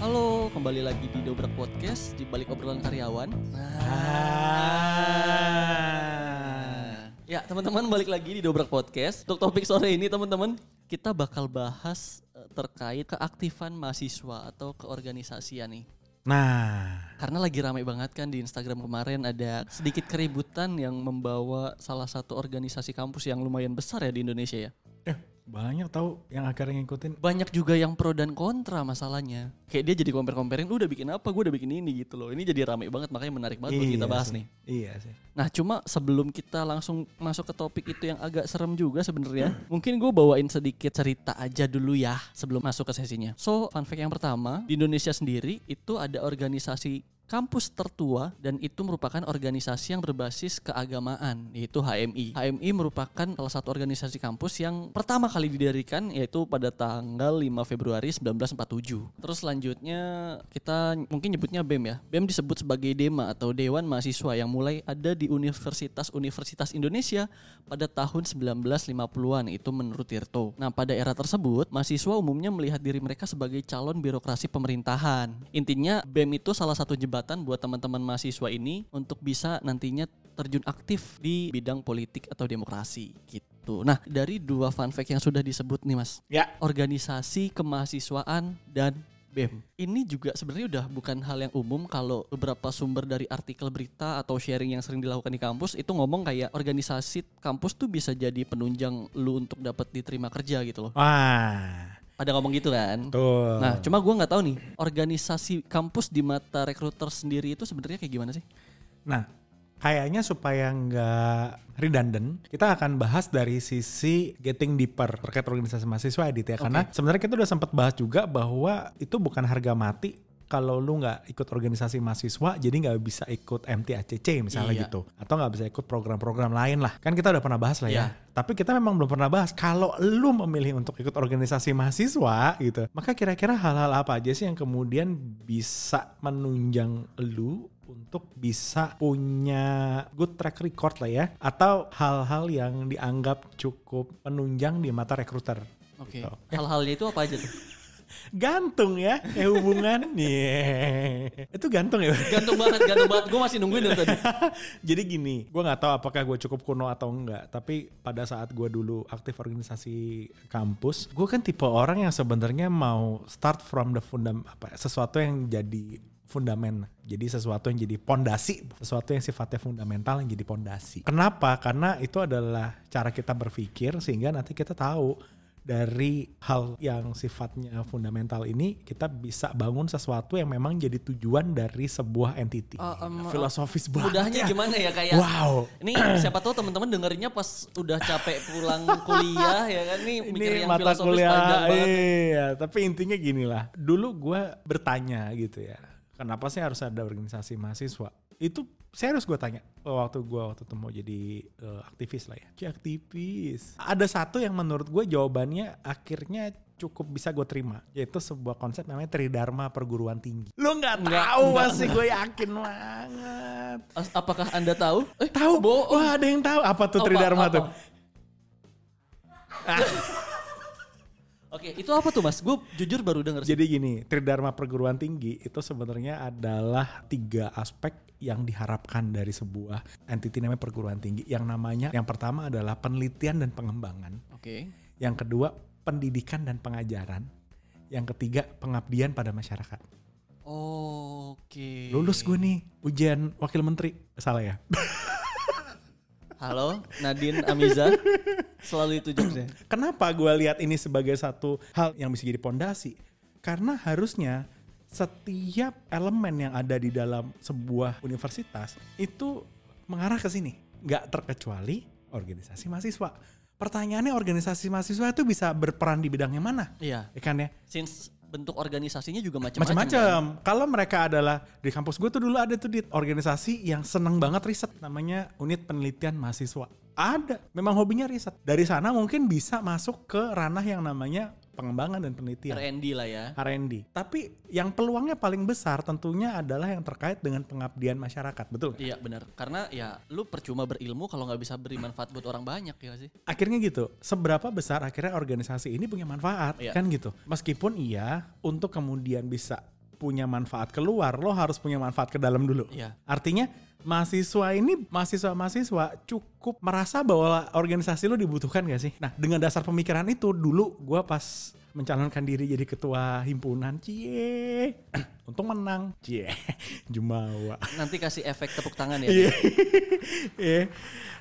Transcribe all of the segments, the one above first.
Halo, kembali lagi di Dobrak Podcast di balik obrolan karyawan. Ah. Ya, teman-teman balik lagi di Dobrak Podcast. Untuk topik sore ini, teman-teman, kita bakal bahas eh, terkait keaktifan mahasiswa atau keorganisasian nih. Nah, Karena lagi ramai banget kan di Instagram kemarin ada sedikit keributan yang membawa salah satu organisasi kampus yang lumayan besar ya di Indonesia ya. eh, banyak tahu yang akhirnya ngikutin. Banyak juga yang pro dan kontra masalahnya. Kayak dia jadi compare-comparein, "Lu udah bikin apa? Gue udah bikin ini gitu loh. Ini jadi ramai banget makanya menarik banget buat kita bahas sih. nih. Iya sih. Nah cuma sebelum kita langsung masuk ke topik itu yang agak serem juga sebenarnya, mungkin gue bawain sedikit cerita aja dulu ya sebelum masuk ke sesinya. So fun fact yang pertama di Indonesia sendiri itu ada organisasi kampus tertua dan itu merupakan organisasi yang berbasis keagamaan yaitu HMI. HMI merupakan salah satu organisasi kampus yang pertama kali didirikan yaitu pada tanggal 5 Februari 1947. Terus selanjutnya kita mungkin nyebutnya BEM ya. BEM disebut sebagai DEMA atau Dewan Mahasiswa yang mulai ada di universitas-universitas Indonesia pada tahun 1950-an itu menurut Tirto. Nah, pada era tersebut mahasiswa umumnya melihat diri mereka sebagai calon birokrasi pemerintahan. Intinya BEM itu salah satu jembatan buat teman-teman mahasiswa ini untuk bisa nantinya terjun aktif di bidang politik atau demokrasi gitu. Nah, dari dua fun fact yang sudah disebut nih Mas. Ya. Organisasi kemahasiswaan dan BEM. Ini juga sebenarnya udah bukan hal yang umum kalau beberapa sumber dari artikel berita atau sharing yang sering dilakukan di kampus itu ngomong kayak organisasi kampus tuh bisa jadi penunjang lu untuk dapat diterima kerja gitu loh. Wah, Pada ngomong gitu kan. tuh. Nah, cuma gua nggak tahu nih, organisasi kampus di mata rekruter sendiri itu sebenarnya kayak gimana sih? Nah, kayaknya supaya nggak redundant, kita akan bahas dari sisi getting deeper terkait organisasi mahasiswa Edit ya. Karena sebenarnya kita udah sempat bahas juga bahwa itu bukan harga mati kalau lu nggak ikut organisasi mahasiswa jadi nggak bisa ikut MTACC misalnya Iya. gitu atau nggak bisa ikut program-program lain lah kan kita udah pernah bahas lah ya Iya. tapi kita memang belum pernah bahas kalau lu memilih untuk ikut organisasi mahasiswa gitu maka kira-kira hal-hal apa aja sih yang kemudian bisa menunjang lu untuk bisa punya good track record lah ya atau hal-hal yang dianggap cukup penunjang di mata rekruter Oke. Gitu. Hal-halnya itu apa aja tuh? Gantung ya kayak hubungan yeah. itu gantung ya Gantung banget, gantung banget. Gue masih nungguin dari tadi. jadi gini gue nggak tahu apakah gue cukup kuno atau enggak tapi pada saat gue dulu aktif organisasi kampus gue kan tipe orang yang sebenarnya mau start from the fundam apa ya, sesuatu yang jadi fundamen jadi sesuatu yang jadi pondasi sesuatu yang sifatnya fundamental yang jadi pondasi kenapa karena itu adalah cara kita berpikir sehingga nanti kita tahu dari hal yang sifatnya fundamental ini kita bisa bangun sesuatu yang memang jadi tujuan dari sebuah entity. Oh, em, Filosofis banget. Mudahnya ya. gimana ya kayak Wow. Ini siapa tahu teman-teman dengerinnya pas udah capek pulang kuliah ya kan nih mikir Ini yang mata filosofis kuliah, panjang banget. iya. Tapi intinya gini lah. Dulu gue bertanya gitu ya. Kenapa sih harus ada organisasi mahasiswa? Itu serius gue tanya waktu gue waktu itu mau jadi eh, aktivis lah ya. Ci aktivis. Ada satu yang menurut gue jawabannya akhirnya cukup bisa gue terima. Yaitu sebuah konsep namanya Tridharma Perguruan Tinggi. Lu nggak tahu pasti gue yakin banget. As- Apakah Anda tahu? Eh, Tahu? bohong. Wah ada yang tahu apa tuh Apa, Tridharma apa? tuh? Oke, itu apa tuh Mas? Gue jujur baru denger sih. Jadi gini, Tridharma perguruan tinggi itu sebenarnya adalah tiga aspek yang diharapkan dari sebuah entity namanya perguruan tinggi. Yang namanya, yang pertama adalah penelitian dan pengembangan. Oke. Yang kedua, pendidikan dan pengajaran. Yang ketiga, pengabdian pada masyarakat. Oke. Lulus gue nih, ujian wakil menteri. Salah ya? Halo, Nadine Amiza. Selalu itu jokesnya. Kenapa gue lihat ini sebagai satu hal yang bisa jadi pondasi? Karena harusnya setiap elemen yang ada di dalam sebuah universitas itu mengarah ke sini. Nggak terkecuali organisasi mahasiswa. Pertanyaannya organisasi mahasiswa itu bisa berperan di bidang yang mana? Iya. Ya kan ya? Since bentuk organisasinya juga macam-macam. kan? Macam-macam. Kalau mereka adalah di kampus gue tuh dulu ada tuh di organisasi yang seneng banget riset namanya unit penelitian mahasiswa. Ada, memang hobinya riset. Dari sana mungkin bisa masuk ke ranah yang namanya pengembangan dan penelitian. R&D lah ya. R&D. Tapi yang peluangnya paling besar tentunya adalah yang terkait dengan pengabdian masyarakat, betul? Iya benar. Karena ya lu percuma berilmu kalau nggak bisa beri manfaat buat orang banyak ya sih. Akhirnya gitu, seberapa besar akhirnya organisasi ini punya manfaat, Iya. kan gitu. Meskipun iya, untuk kemudian bisa punya manfaat keluar, lo harus punya manfaat ke dalam dulu. Iya. Artinya mahasiswa ini mahasiswa-mahasiswa cukup merasa bahwa organisasi lo dibutuhkan gak sih? Nah dengan dasar pemikiran itu dulu gue pas mencalonkan diri jadi ketua himpunan, cie, untung menang, cie, jumawa. Nanti kasih efek tepuk tangan ya. Iya. Iya.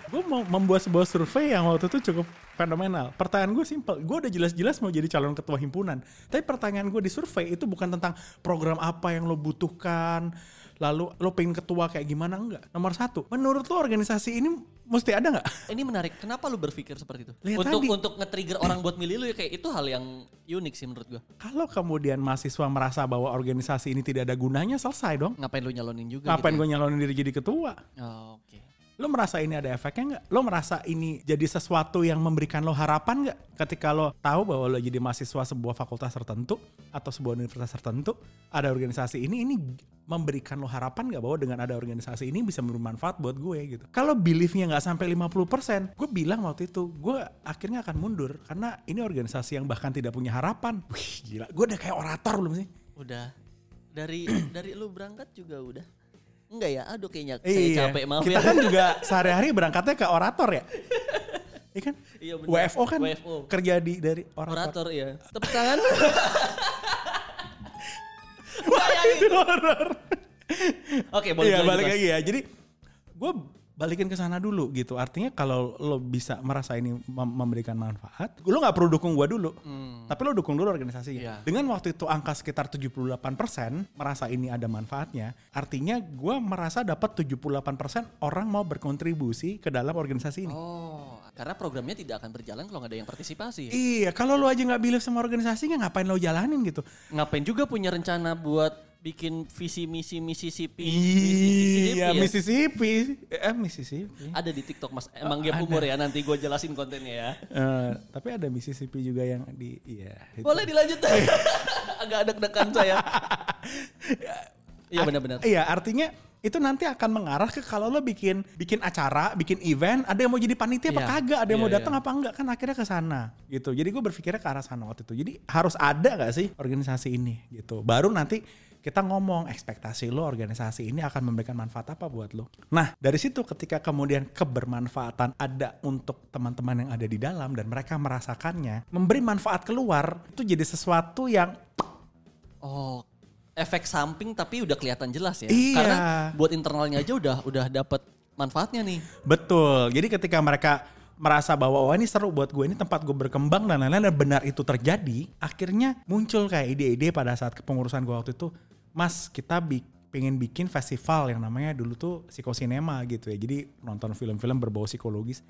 Gue mau membuat sebuah survei yang waktu itu cukup fenomenal. Pertanyaan gue simpel. Gue udah jelas-jelas mau jadi calon ketua himpunan. Tapi pertanyaan gue di survei itu bukan tentang program apa yang lo butuhkan. Lalu lo pengen ketua kayak gimana enggak. Nomor satu, menurut lo organisasi ini mesti ada nggak? Ini menarik. Kenapa lu berpikir seperti itu? Lihat untuk tadi. untuk nge-trigger orang buat milih lu ya kayak itu hal yang unik sih menurut gua. Kalau kemudian mahasiswa merasa bahwa organisasi ini tidak ada gunanya, selesai dong. Ngapain lu nyalonin juga Ngapain gitu gue nyalonin diri jadi ketua? ya? Oh, Oke. Lo merasa ini ada efeknya nggak? Lo merasa ini jadi sesuatu yang memberikan lo harapan nggak? Ketika lo tahu bahwa lo jadi mahasiswa sebuah fakultas tertentu atau sebuah universitas tertentu, ada organisasi ini, ini memberikan lo harapan nggak bahwa dengan ada organisasi ini bisa bermanfaat buat gue gitu? Kalau beliefnya nggak sampai 50%, gue bilang waktu itu, gue akhirnya akan mundur karena ini organisasi yang bahkan tidak punya harapan. Wih gila, gue udah kayak orator belum sih? Udah. Dari dari lu berangkat juga udah. Enggak ya? Aduh kayaknya Iya. saya capek maaf Kita ya. kan juga sehari-hari berangkatnya ke orator ya. Iya kan? Iya bener. WFO kan WFO. kerja di dari orator. Orator ya. Tepuk tangan. Itu horor. Oke, boleh Iya balik lagi ya. Jadi gue balikin ke sana dulu gitu. Artinya kalau lo bisa merasa ini mem- memberikan manfaat, lo nggak perlu dukung gue dulu. Tapi lo dukung dulu organisasinya. Iya. Dengan waktu itu angka sekitar 78% merasa ini ada manfaatnya, artinya gue merasa dapat 78% orang mau berkontribusi ke dalam organisasi ini. Oh, karena programnya tidak akan berjalan kalau nggak ada yang partisipasi. Iya, kalau lo aja nggak believe sama organisasinya, ngapain lo jalanin gitu? Ngapain juga punya rencana buat bikin visi misi Mississippi. Iya, ya? Mississippi. Eh, Mississippi. Ada di TikTok Mas. Emang game humor ya nanti gue jelasin kontennya ya. Eh, tapi ada Mississippi juga yang di iya. itu. Boleh dilanjut. Agak deg-degan saya. Iya benar-benar. Iya, artinya itu nanti akan mengarah ke kalau lo bikin bikin acara, bikin event, ada yang mau jadi panitia apa Iya. kagak, ada yang Iya, mau datang iya. apa enggak kan akhirnya ke sana gitu. Jadi gue berpikirnya ke arah sana waktu itu. Jadi harus ada gak sih organisasi ini gitu. Baru nanti kita ngomong ekspektasi lo organisasi ini akan memberikan manfaat apa buat lo. Nah dari situ ketika kemudian kebermanfaatan ada untuk teman-teman yang ada di dalam dan mereka merasakannya, memberi manfaat keluar itu jadi sesuatu yang Oh, efek samping tapi udah kelihatan jelas ya. Iya. Karena buat internalnya aja udah udah dapat manfaatnya nih. Betul. Jadi ketika mereka merasa bahwa oh ini seru buat gue ini tempat gue berkembang dan lain-lain dan benar itu terjadi, akhirnya muncul kayak ide-ide pada saat kepengurusan gue waktu itu, Mas kita bi pengen bikin festival yang namanya dulu tuh psikosinema gitu ya. Jadi nonton film-film berbau psikologis.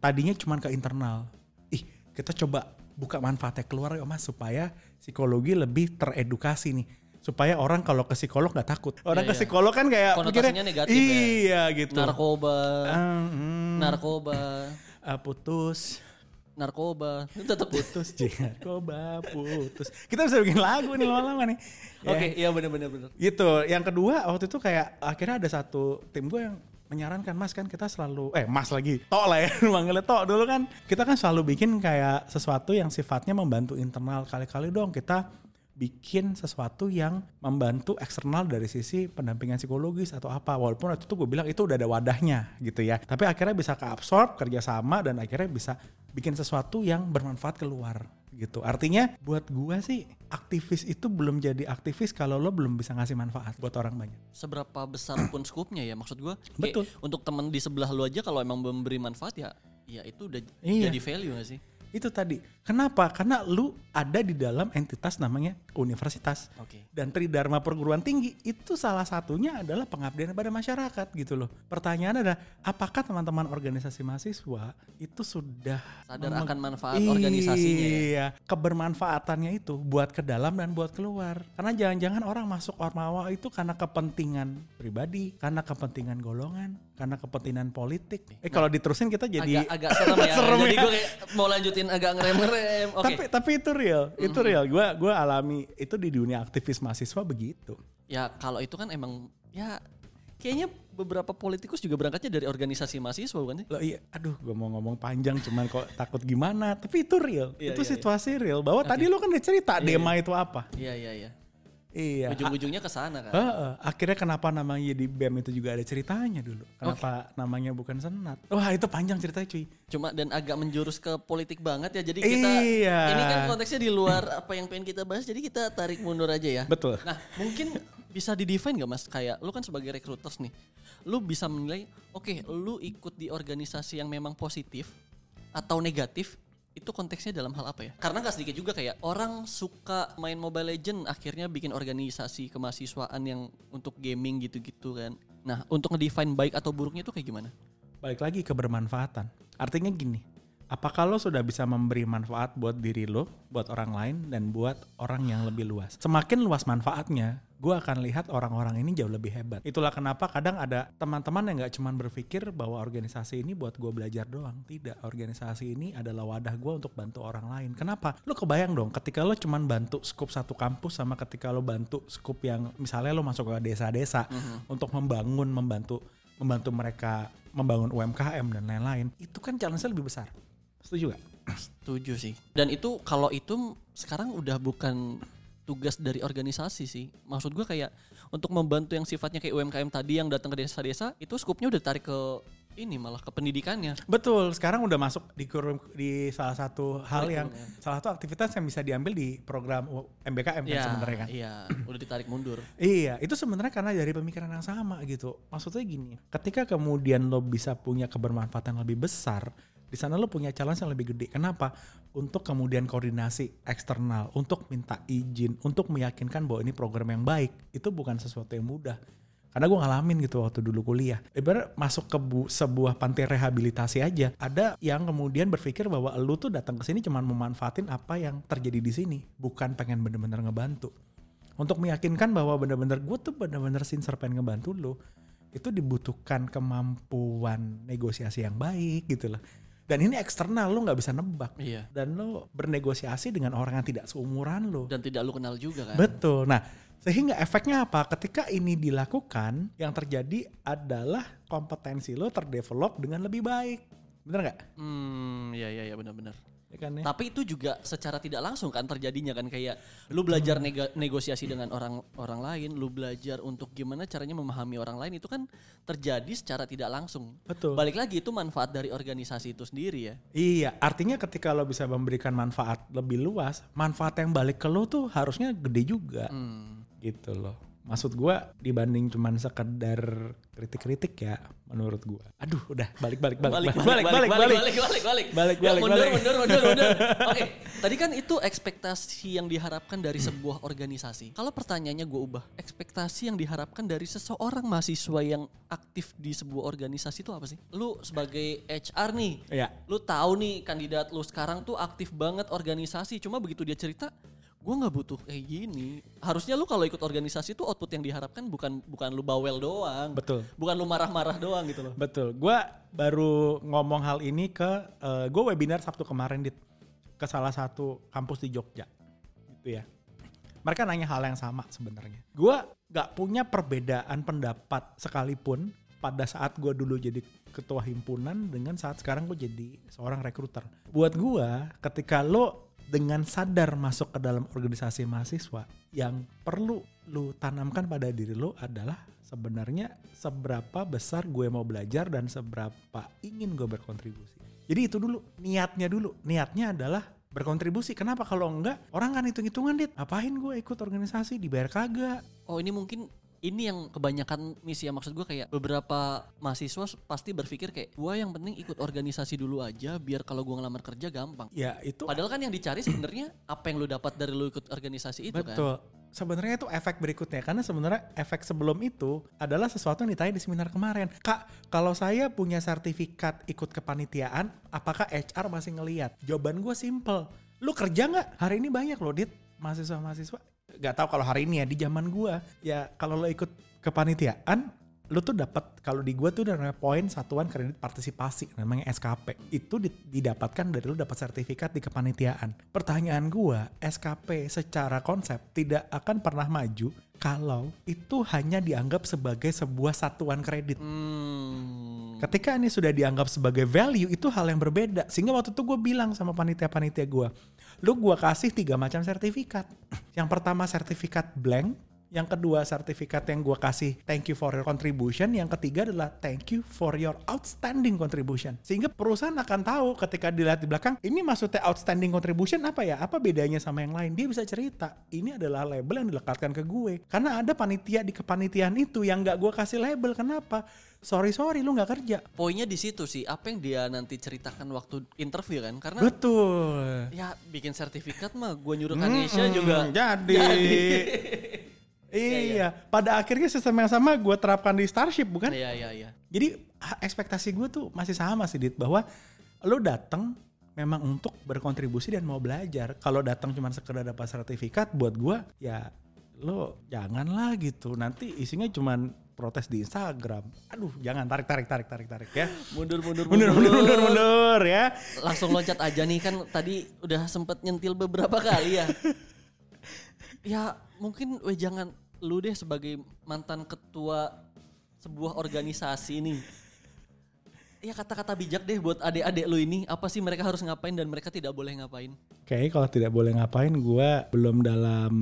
Tadinya cuma ke internal. Ih kita coba buka manfaatnya keluar ya mas supaya psikologi lebih teredukasi nih. Supaya orang kalau ke psikolog nggak takut. Orang Iya, ke iya. psikolog kan kayak Konotasinya negatif ya. Iya gitu. Narkoba, hmm, narkoba, ah, putus. Narkoba. Tetap putus Ji. narkoba putus. Kita bisa bikin lagu nih lama-lama nih. Ya, Oke, iya benar-benar benar. gitu. Yang kedua waktu itu kayak akhirnya ada satu tim gue yang menyarankan mas kan kita selalu eh mas lagi tok lah ya manggilnya tok dulu kan. Kita kan selalu bikin kayak sesuatu yang sifatnya membantu internal kali-kali dong. Kita bikin sesuatu yang membantu eksternal dari sisi pendampingan psikologis atau apa walaupun waktu itu gue bilang itu udah ada wadahnya gitu ya tapi akhirnya bisa keabsorb kerjasama dan akhirnya bisa bikin sesuatu yang bermanfaat keluar gitu artinya buat gue sih aktivis itu belum jadi aktivis kalau lo belum bisa ngasih manfaat buat orang banyak Seberapa besar pun skupnya ya maksud kayak Betul. Untuk teman di sebelah lu aja kalau emang memberi manfaat ya ya itu udah Iya. jadi value gak sih? itu tadi kenapa karena lu ada di dalam entitas namanya universitas Oke. dan Tridharma perguruan tinggi itu salah satunya adalah pengabdian pada masyarakat gitu loh. Pertanyaan adalah apakah teman-teman organisasi mahasiswa itu sudah Sadar akan manfaat organisasinya ya? Iya, kebermanfaatannya itu buat ke dalam dan buat keluar. Karena jangan-jangan orang masuk Ormawa itu karena kepentingan pribadi, karena kepentingan golongan, karena kepentingan politik. Eh kalau diterusin kita jadi agak agak serem ya. Serem jadi ya. gue kayak mau lanjutin agak ngerem-ngerem. Oke. tapi tapi itu real, itu real. Gua gua alami itu di dunia aktivis mahasiswa begitu. Ya kalau itu kan emang ya kayaknya beberapa politikus juga berangkatnya dari organisasi mahasiswa bukan sih? Loh iya, aduh gue mau ngomong panjang cuman kok takut gimana. Tapi itu real, Iya, itu iya, situasi real. Bahwa tadi lo kan udah cerita Dema itu apa. Iya iya iya. Iya. Ujung-ujungnya ke sana kan. Heeh, akhirnya kenapa namanya di BEM itu juga ada ceritanya dulu. Kenapa namanya bukan senat? Wah itu panjang ceritanya cuy. Cuma dan agak menjurus ke politik banget ya. Jadi kita Iya. ini kan konteksnya di luar apa yang pengen kita bahas. Jadi kita tarik mundur aja ya. Betul. Nah, mungkin bisa di-define gak Mas? Kayak lu kan sebagai recruiters nih. Lu bisa menilai, oke, lu ikut di organisasi yang memang positif atau negatif itu konteksnya dalam hal apa ya? Karena gak sedikit juga kayak orang suka main Mobile Legend akhirnya bikin organisasi kemahasiswaan yang untuk gaming gitu-gitu kan. Nah, untuk ngedefine baik atau buruknya itu kayak gimana? Balik lagi ke bermanfaatan. Artinya gini, apakah lo sudah bisa memberi manfaat buat diri lo, buat orang lain, dan buat orang yang lebih luas? Semakin luas manfaatnya, gue akan lihat orang-orang ini jauh lebih hebat. Itulah kenapa kadang ada teman-teman yang gak cuman berpikir bahwa organisasi ini buat gue belajar doang. Tidak, organisasi ini adalah wadah gue untuk bantu orang lain. Kenapa? Lo kebayang dong ketika lo cuman bantu skup satu kampus sama ketika lo bantu skup yang misalnya lo masuk ke desa-desa untuk membangun, membantu membantu mereka membangun UMKM dan lain-lain. Itu kan challenge-nya lebih besar. Setuju gak? Setuju sih. Dan itu kalau itu sekarang udah bukan tugas dari organisasi sih. Maksud gue kayak untuk membantu yang sifatnya kayak UMKM tadi yang datang ke desa-desa itu skupnya udah tarik ke ini malah ke pendidikannya. Betul, sekarang udah masuk di kurum, di salah satu hal yang Kurikulum, salah satu aktivitas yang bisa diambil di program MBKM kan sebenarnya kan. Iya, udah ditarik mundur. Iya, itu sebenarnya karena dari pemikiran yang sama gitu. Maksudnya gini, ketika kemudian lo bisa punya kebermanfaatan lebih besar, di sana lo punya challenge yang lebih gede. Kenapa? Untuk kemudian koordinasi eksternal, untuk minta izin, untuk meyakinkan bahwa ini program yang baik, itu bukan sesuatu yang mudah. Karena gue ngalamin gitu waktu dulu kuliah. Ibarat masuk ke bu- sebuah panti rehabilitasi aja, ada yang kemudian berpikir bahwa lu tuh datang ke sini cuma memanfaatin apa yang terjadi di sini, bukan pengen bener-bener ngebantu untuk meyakinkan bahwa benar-benar gue tuh benar-benar sincere pengen ngebantu lo itu dibutuhkan kemampuan negosiasi yang baik gitu loh dan ini eksternal lo nggak bisa nebak Iya. dan lo bernegosiasi dengan orang yang tidak seumuran lo Dan tidak lu kenal juga kan. betul nah sehingga efeknya apa ketika ini dilakukan yang terjadi adalah kompetensi lo terdevelop dengan lebih baik bener nggak Hmm, iya iya iya benar-benar. Ya kan ya Tapi itu juga secara tidak langsung kan terjadinya kan kayak lu belajar nega- negosiasi dengan orang orang lain, lu belajar untuk gimana caranya memahami orang lain itu kan terjadi secara tidak langsung. betul Balik lagi itu manfaat dari organisasi itu sendiri ya. Iya, artinya ketika lo bisa memberikan manfaat lebih luas, manfaat yang balik ke lo tuh harusnya gede juga. Hmm. Gitu loh. Maksud gua dibanding cuman sekedar kritik-kritik ya menurut gua. Aduh, udah balik balik balik balik balik balik balik. balik balik balik Balik, Ya, balik, mundur, balik. mundur mundur mundur oke tadi kan itu ekspektasi yang diharapkan dari sebuah organisasi kalau pertanyaannya gue ubah ekspektasi yang diharapkan dari seseorang mahasiswa yang aktif di sebuah organisasi itu apa sih lu sebagai HR nih Iya. lu tahu nih kandidat lu sekarang tuh aktif banget organisasi cuma begitu dia cerita gue nggak butuh kayak gini harusnya lu kalau ikut organisasi tuh output yang diharapkan bukan bukan lu bawel doang Betul. bukan lu marah-marah doang gitu loh Betul. Gua baru ngomong hal ini ke gue webinar Sabtu kemarin dit ke salah satu kampus di Jogja. Gitu ya. Mereka nanya hal yang sama sebenarnya. Gua nggak punya perbedaan pendapat sekalipun pada saat gua dulu jadi ketua himpunan dengan saat sekarang gue jadi seorang rekruter. Buat gua ketika lo dengan sadar masuk ke dalam organisasi mahasiswa yang perlu lu tanamkan pada diri lo adalah sebenarnya seberapa besar gue mau belajar dan seberapa ingin gue berkontribusi. Jadi itu dulu niatnya dulu. Niatnya adalah berkontribusi. Kenapa kalau enggak orang kan hitung-hitungan dit. Apain gue ikut organisasi dibayar kagak. Oh ini mungkin ini yang kebanyakan misi ya maksud gue kayak beberapa mahasiswa pasti berpikir kayak gue yang penting ikut organisasi dulu aja biar kalau gue ngelamar kerja gampang. Ya itu Padahal kan yang dicari sebenarnya apa yang lu dapat dari lu ikut organisasi itu kan. betul. Sebenarnya itu efek berikutnya karena sebenarnya efek sebelum itu adalah sesuatu yang ditanya di seminar kemarin. Kak, kalau saya punya sertifikat ikut kepanitiaan, apakah HR masih ngeliat? Jawaban gue simple. Lu kerja nggak? Hari ini banyak loh, Dit. Mahasiswa-mahasiswa. Gak tahu kalau hari ini ya, di zaman gue. Ya kalau lo ikut kepanitiaan, lu tuh dapat kalau di gue tuh namanya poin satuan kredit partisipasi namanya SKP itu di- didapatkan dari lu dapat sertifikat di kepanitiaan pertanyaan gue SKP secara konsep tidak akan pernah maju kalau itu hanya dianggap sebagai sebuah satuan kredit Hmm. Ketika ini sudah dianggap sebagai value itu hal yang berbeda. Sehingga waktu itu gue bilang sama panitia-panitia gue, lu gue kasih tiga macam sertifikat. Yang pertama sertifikat blank, yang kedua sertifikat yang gue kasih thank you for your contribution, yang ketiga adalah thank you for your outstanding contribution. Sehingga perusahaan akan tahu ketika dilihat di belakang, ini maksudnya outstanding contribution apa ya? Apa bedanya sama yang lain? Dia bisa cerita, ini adalah label yang dilekatkan ke gue. Karena ada panitia di kepanitiaan itu yang gak gue kasih label. Kenapa? Sorry sorry lu nggak kerja. Poinnya di situ sih, apa yang dia nanti ceritakan waktu interview kan? Karena Betul. ya bikin sertifikat mah gue nyuruh Kanisha Mm-mm, juga jadi. iya, pada akhirnya sistem yang sama gue terapkan di Starship bukan? Iya iya iya. Jadi ha- ekspektasi gue tuh masih sama sih Dit bahwa lo datang memang untuk berkontribusi dan mau belajar. Kalau datang cuma sekedar dapat sertifikat buat gue ya lo janganlah gitu. Nanti isinya cuma protes di Instagram. Aduh, jangan tarik tarik tarik tarik tarik ya. Mundur mundur Mundur mundur mundur mundur ya. Langsung loncat aja nih kan tadi udah sempet nyentil beberapa kali ya. ya mungkin weh jangan lu deh sebagai mantan ketua sebuah organisasi nih. Ya kata-kata bijak deh buat adik-adik lu ini. Apa sih mereka harus ngapain dan mereka tidak boleh ngapain? Kayaknya kalau tidak boleh ngapain gue belum dalam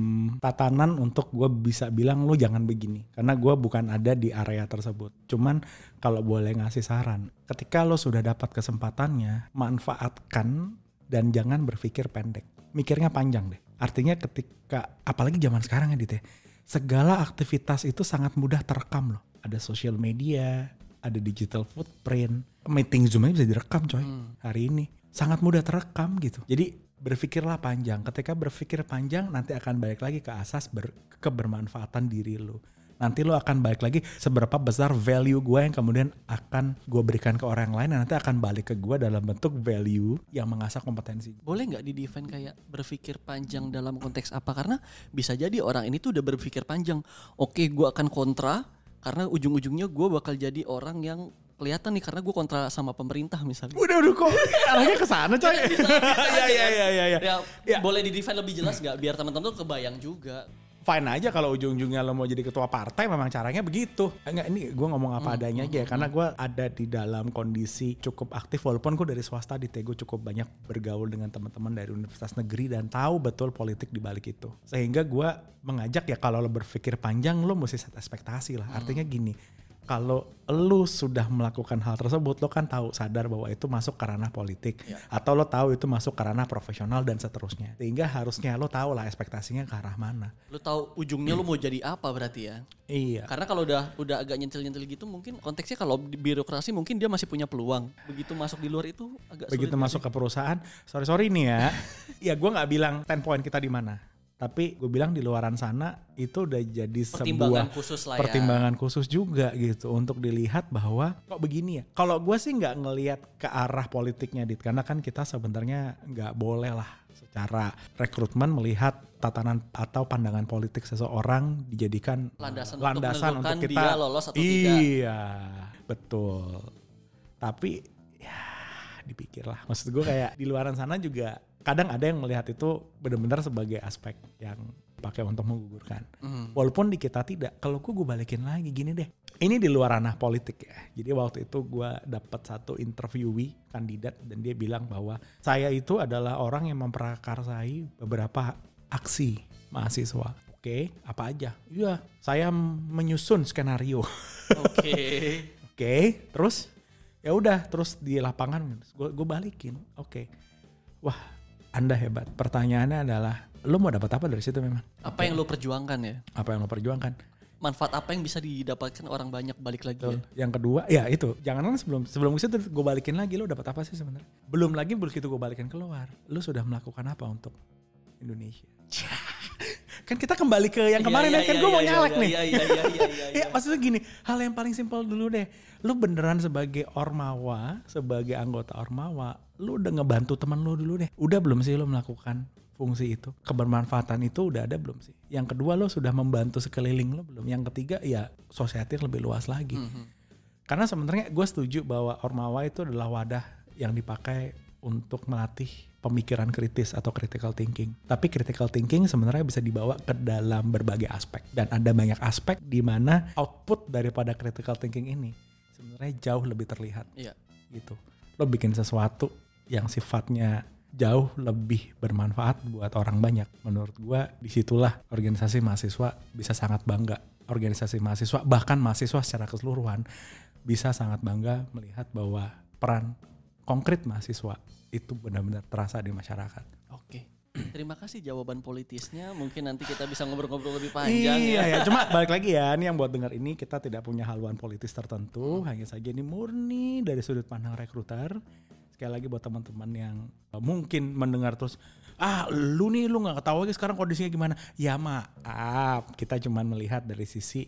tatanan untuk gue bisa bilang lu jangan begini. Karena gue bukan ada di area tersebut. Cuman kalau boleh ngasih saran. Ketika lo sudah dapat kesempatannya, manfaatkan dan jangan berpikir pendek. Mikirnya panjang deh. Artinya ketika, apalagi zaman sekarang ya Dit ya, segala aktivitas itu sangat mudah terekam loh. Ada social media, ada digital footprint. Meeting Zoom aja bisa direkam coy hari ini. Sangat mudah terekam gitu. Jadi berpikirlah panjang. Ketika berpikir panjang nanti akan balik lagi ke asas ber- kebermanfaatan diri lo. Nanti lo akan balik lagi seberapa besar value gue yang kemudian akan gue berikan ke orang lain dan nanti akan balik ke gue dalam bentuk value yang mengasah kompetensi. Boleh nggak di define kayak berpikir panjang dalam konteks apa? Karena bisa jadi orang ini tuh udah berpikir panjang. Oke, gua akan kontra karena ujung-ujungnya gua bakal jadi orang yang kelihatan nih karena gua kontra sama pemerintah misalnya. Udah udah kok arahnya ke sana coy. Iya iya iya iya. iya. Ya, Ya. boleh di define lebih jelas nggak biar teman-teman tuh kebayang juga. Fine aja kalau ujung-ujungnya lo mau jadi ketua partai memang caranya begitu. Enggak ini gue ngomong apa adanya aja ya karena gue ada di dalam kondisi cukup aktif walaupun gue dari swasta di Tego cukup banyak bergaul dengan teman-teman dari universitas negeri dan tahu betul politik di balik itu. Sehingga gue mengajak ya kalau lo berpikir panjang lo mesti set ekspektasi lah. Artinya gini, kalau lo sudah melakukan hal tersebut lo kan tahu sadar bahwa itu masuk ke ranah politik atau lo tahu itu masuk ke ranah profesional dan seterusnya. Sehingga harusnya lo tahu lah ekspektasinya ke arah mana. Lu tahu ujungnya lu mau jadi apa berarti ya? Iya. Karena kalau udah udah agak nyentil-nyentil gitu mungkin konteksnya kalau di birokrasi mungkin dia masih punya peluang. Begitu masuk di luar itu agak Begitu sulit. masuk ke perusahaan, sorry sorry nih ya. ya gue nggak bilang 10 point kita di mana. Tapi gue bilang di luaran sana itu udah jadi pertimbangan sebuah khusus lah ya. pertimbangan khusus juga gitu untuk dilihat bahwa kok begini ya. Kalau gue sih nggak ngelihat ke arah politiknya dit karena kan kita sebenarnya nggak boleh lah secara rekrutmen melihat tatanan atau pandangan politik seseorang dijadikan Landasan untuk landasan menentukan untuk kita dia lolos atau tidak. iya betul tapi ya dipikir lah maksud gue kayak di luaran sana juga kadang ada yang melihat itu benar-benar sebagai aspek yang pakai untuk menggugurkan Hmm. walaupun di kita tidak kalau gue gue balikin lagi gini deh ini di luar ranah politik ya jadi waktu itu gue dapat satu interviewee kandidat dan dia bilang bahwa saya itu adalah orang yang memprakarsai beberapa aksi mahasiswa oke apa aja iya saya menyusun skenario Oke. Oke, terus ya udah terus di lapangan gue gue balikin. Oke. Wah, Anda hebat. Pertanyaannya adalah lo mau dapat apa dari situ memang? Apa yang lu perjuangkan ya? Apa yang lo perjuangkan? Manfaat apa yang bisa didapatkan orang banyak balik lagi ya? Yang kedua, ya itu. Jangan kan sebelum sebelum ke situ gue balikin lagi lo dapat apa sih sebenarnya? Belum lagi begitu gue balikin keluar, lo sudah melakukan apa untuk Indonesia? kan kita kembali ke yang kemarin Iya, ya, kan iya, gue mau iya, nyalek iya, nih. Iya iya iya iya iya. Ya maksudnya gini, hal yang paling simpel dulu deh. Lu beneran sebagai ormawa, sebagai anggota ormawa, lu udah ngebantu teman lu dulu deh. Udah belum sih lu melakukan fungsi itu? Kebermanfaatan itu udah ada belum sih? Yang kedua lu sudah membantu sekeliling lu belum? Yang ketiga ya society lebih luas lagi. Mhm. Karena sebenarnya gue setuju bahwa ormawa itu adalah wadah yang dipakai untuk melatih pemikiran kritis atau critical thinking. Tapi critical thinking sebenarnya bisa dibawa ke dalam berbagai aspek dan ada banyak aspek di mana output daripada critical thinking ini sebenarnya jauh lebih terlihat Iya. gitu. Lo bikin sesuatu yang sifatnya jauh lebih bermanfaat buat orang banyak. Menurut gua di situlah organisasi mahasiswa bisa sangat bangga. Organisasi mahasiswa bahkan mahasiswa secara keseluruhan bisa sangat bangga melihat bahwa peran konkret mahasiswa itu benar-benar terasa di masyarakat. Oke. Terima kasih jawaban politisnya. Mungkin nanti kita bisa ngobrol-ngobrol lebih panjang iya, ya. ya. Cuma balik lagi ya, ini yang buat dengar ini kita tidak punya haluan politis tertentu, hanya saja ini murni dari sudut pandang rekruter. Sekali lagi buat teman-teman yang uh, mungkin mendengar terus, ah lu nih lu nggak tahu lagi sekarang kondisinya gimana? Ya maaf, kita cuma melihat dari sisi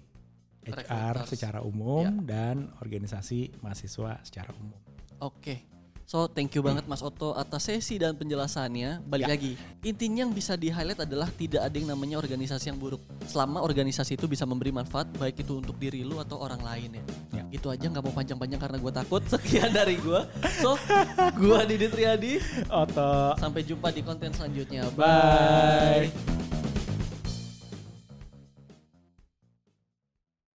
HR Recruiters. secara umum dan organisasi mahasiswa secara umum. Oke. So thank you banget Mas Oto atas sesi dan penjelasannya. Balik Ya. lagi. Intinya yang bisa di-highlight adalah tidak ada yang namanya organisasi yang buruk. Selama organisasi itu bisa memberi manfaat baik itu untuk diri lu atau orang lain ya. Ya. Gitu aja nggak mau panjang-panjang karena gue takut. Sekian dari gue. So, gue Didi Triadi. Oto. Sampai jumpa di konten selanjutnya. Bye.